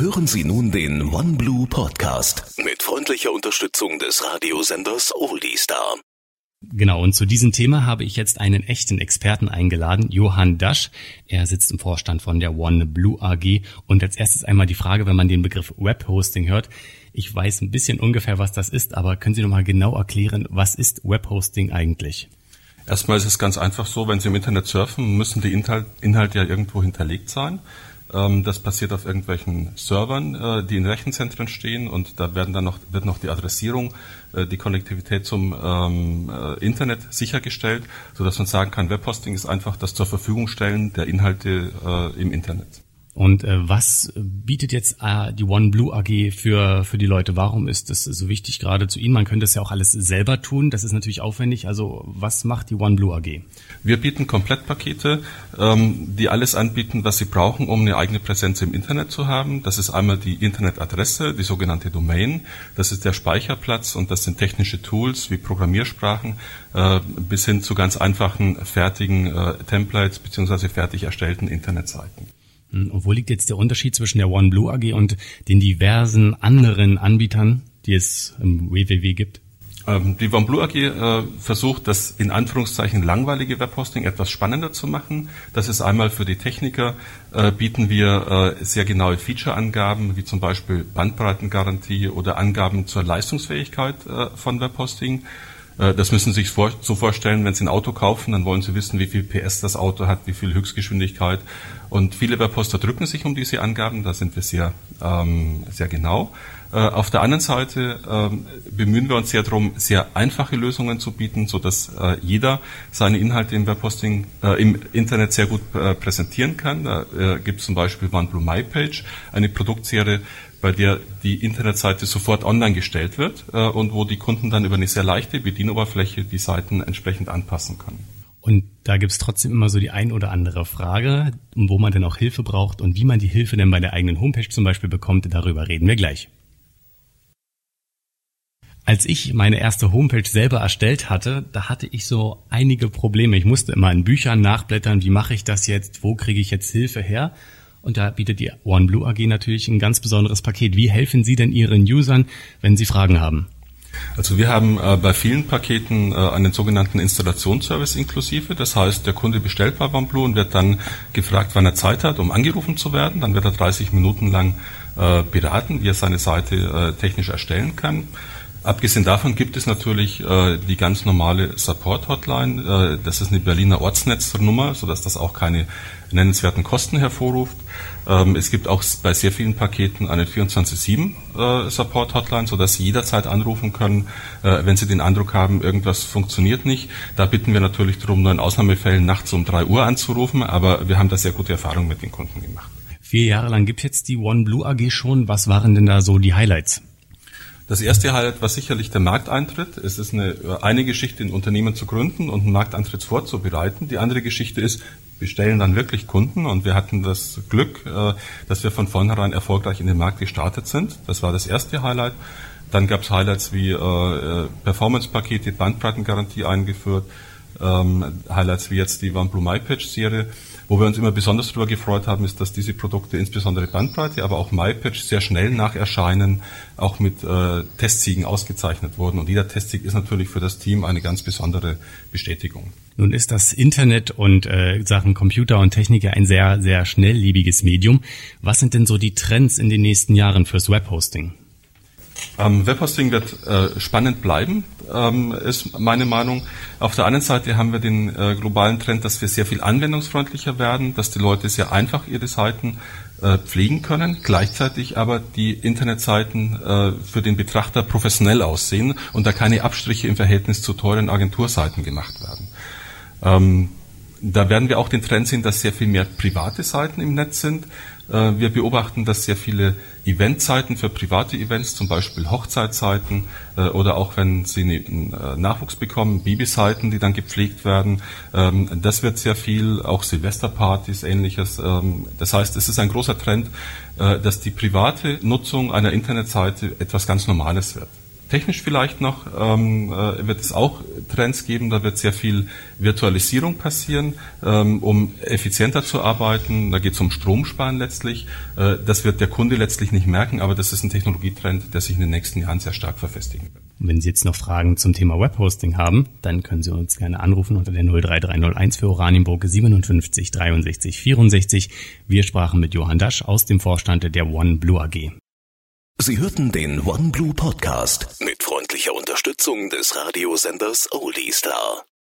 Hören Sie nun den OneBlue Podcast mit freundlicher Unterstützung des Radiosenders Oldiestar. Genau, und zu diesem Thema habe ich jetzt einen echten Experten eingeladen, Johann Dasch. Er sitzt im Vorstand von der OneBlue AG. Und als erstes einmal die Frage, wenn man den Begriff Webhosting hört. Ich weiß ein bisschen ungefähr, was das ist, aber können Sie noch mal genau erklären, was ist Webhosting eigentlich? Erstmal ist es ganz einfach so, wenn Sie im Internet surfen, müssen die Inhalt, Inhalte ja irgendwo hinterlegt sein. Ähm, das passiert auf irgendwelchen Servern, äh, die in Rechenzentren stehen und da werden dann noch, wird noch die Adressierung, äh, die Konnektivität zum ähm, äh, Internet sichergestellt, sodass man sagen kann, Webhosting ist einfach das zur Verfügung stellen der Inhalte im Internet. Und äh, was bietet jetzt äh, die OneBlue AG für, für die Leute? Warum ist das so wichtig gerade zu Ihnen? Man könnte es ja auch alles selber tun. Das ist natürlich aufwendig. Also was macht die OneBlue AG? Wir bieten Komplettpakete, ähm, die alles anbieten, was Sie brauchen, um eine eigene Präsenz im Internet zu haben. Das ist einmal die Internetadresse, die sogenannte Domain. Das ist der Speicherplatz und das sind technische Tools wie Programmiersprachen äh, bis hin zu ganz einfachen fertigen äh, Templates beziehungsweise fertig erstellten Internetseiten. Hm, und wo liegt jetzt der Unterschied zwischen der OneBlue AG und den diversen anderen Anbietern, die es im WWW gibt? Ähm, die OneBlue AG äh, versucht, das in Anführungszeichen langweilige Webhosting etwas spannender zu machen. Das ist einmal für die Techniker, äh, bieten wir äh, sehr genaue Feature-Angaben, wie zum Beispiel Bandbreitengarantie oder Angaben zur Leistungsfähigkeit äh, von Webhosting. Äh, das müssen Sie sich so vorstellen, wenn Sie ein Auto kaufen, dann wollen Sie wissen, wie viel PS das Auto hat, wie viel Höchstgeschwindigkeit. Und viele Webhoster drücken sich um diese Angaben, da sind wir sehr, ähm, sehr genau. Äh, auf der anderen Seite ähm, bemühen wir uns sehr darum, sehr einfache Lösungen zu bieten, so dass äh, jeder seine Inhalte im Webhosting äh, im Internet sehr gut äh, präsentieren kann. Da äh, gibt es zum Beispiel OneBlue MyPage, eine Produktserie, bei der die Internetseite sofort online gestellt wird äh, und wo die Kunden dann über eine sehr leichte Bedienoberfläche die Seiten entsprechend anpassen können. Und da gibt's trotzdem immer so die ein oder andere Frage, wo man denn auch Hilfe braucht und wie man die Hilfe denn bei der eigenen Homepage zum Beispiel bekommt, darüber reden wir gleich. Als ich meine erste Homepage selber erstellt hatte, da hatte ich so einige Probleme. Ich musste immer in Büchern nachblättern, wie mache ich das jetzt, wo kriege ich jetzt Hilfe her? Und da bietet die OneBlue AG natürlich ein ganz besonderes Paket. Wie helfen Sie denn Ihren Usern, wenn sie Fragen haben? Also wir haben äh, bei vielen Paketen äh, einen sogenannten Installationsservice inklusive. Das heißt, der Kunde bestellt bei OneBlue und wird dann gefragt, wann er Zeit hat, um angerufen zu werden. Dann wird er 30 Minuten lang äh, beraten, wie er seine Seite äh, technisch erstellen kann. Abgesehen davon gibt es natürlich äh, die ganz normale Support-Hotline. Äh, das ist eine Berliner Ortsnetznummer, sodass das auch keine nennenswerten Kosten hervorruft. Ähm, es gibt auch bei sehr vielen Paketen eine 24-7 äh, Support-Hotline, sodass Sie jederzeit anrufen können, äh, wenn Sie den Eindruck haben, irgendwas funktioniert nicht. Da bitten wir natürlich darum, nur in Ausnahmefällen nachts um 3 Uhr anzurufen, aber wir haben da sehr gute Erfahrungen mit den Kunden gemacht. Vier Jahre lang gibt jetzt die OneBlue AG schon. Was waren denn da so die Highlights? Das erste Highlight war sicherlich der Markteintritt. Es ist eine, eine Geschichte, ein Unternehmen zu gründen und einen Markteintritt vorzubereiten. Die andere Geschichte ist, wir stellen dann wirklich Kunden und wir hatten das Glück, äh, dass wir von vornherein erfolgreich in den Markt gestartet sind. Das war das erste Highlight. Dann gab es Highlights wie äh, äh, Performance-Pakete, Bandbreitengarantie eingeführt, ähm, Highlights wie jetzt die OneBlue MyPatch-Serie. Wo wir uns immer besonders darüber gefreut haben, ist, dass diese Produkte, insbesondere Bandbreite, aber auch MyPatch, sehr schnell nach Erscheinen auch mit äh, Testsiegen ausgezeichnet wurden. Und jeder Testsieg ist natürlich für das Team eine ganz besondere Bestätigung. Nun ist das Internet und äh, Sachen Computer und Technik ja ein sehr, sehr schnelllebiges Medium. Was sind denn so die Trends in den nächsten Jahren fürs Webhosting? Ähm, Webhosting wird äh, spannend bleiben, ähm, ist meine Meinung. Auf der anderen Seite haben wir den äh, globalen Trend, dass wir sehr viel anwendungsfreundlicher werden, dass die Leute sehr einfach ihre Seiten äh, pflegen können, gleichzeitig aber die Internetseiten äh, für den Betrachter professionell aussehen und da keine Abstriche im Verhältnis zu teuren Agenturseiten gemacht werden. Ähm, da werden wir auch den Trend sehen, dass sehr viel mehr private Seiten im Netz sind. Äh, wir beobachten, dass sehr viele Eventzeiten für private Events, zum Beispiel Hochzeitszeiten äh, oder auch wenn Sie einen äh, Nachwuchs bekommen, Babyseiten, die dann gepflegt werden, ähm, das wird sehr viel, auch Silvesterpartys, ähnliches. Ähm, das heißt, es ist ein großer Trend, dass die private Nutzung einer Internetseite etwas ganz Normales wird. Technisch vielleicht noch ähm, äh, wird es auch Trends geben, da wird sehr viel Virtualisierung passieren, ähm, um effizienter zu arbeiten. Da geht es um Stromsparen letztlich. Äh, das wird der Kunde letztlich nicht merken, aber das ist ein Technologietrend, der sich in den nächsten Jahren sehr stark verfestigen wird. Wenn Sie jetzt noch Fragen zum Thema Webhosting haben, dann können Sie uns gerne anrufen unter der 03301 für Oranienburg 57 63 64. Wir sprachen mit Johann Dasch aus dem Vorstand der OneBlue AG. Sie hörten den OneBlue Podcast mit freundlicher Unterstützung des Radiosenders Oldie Star.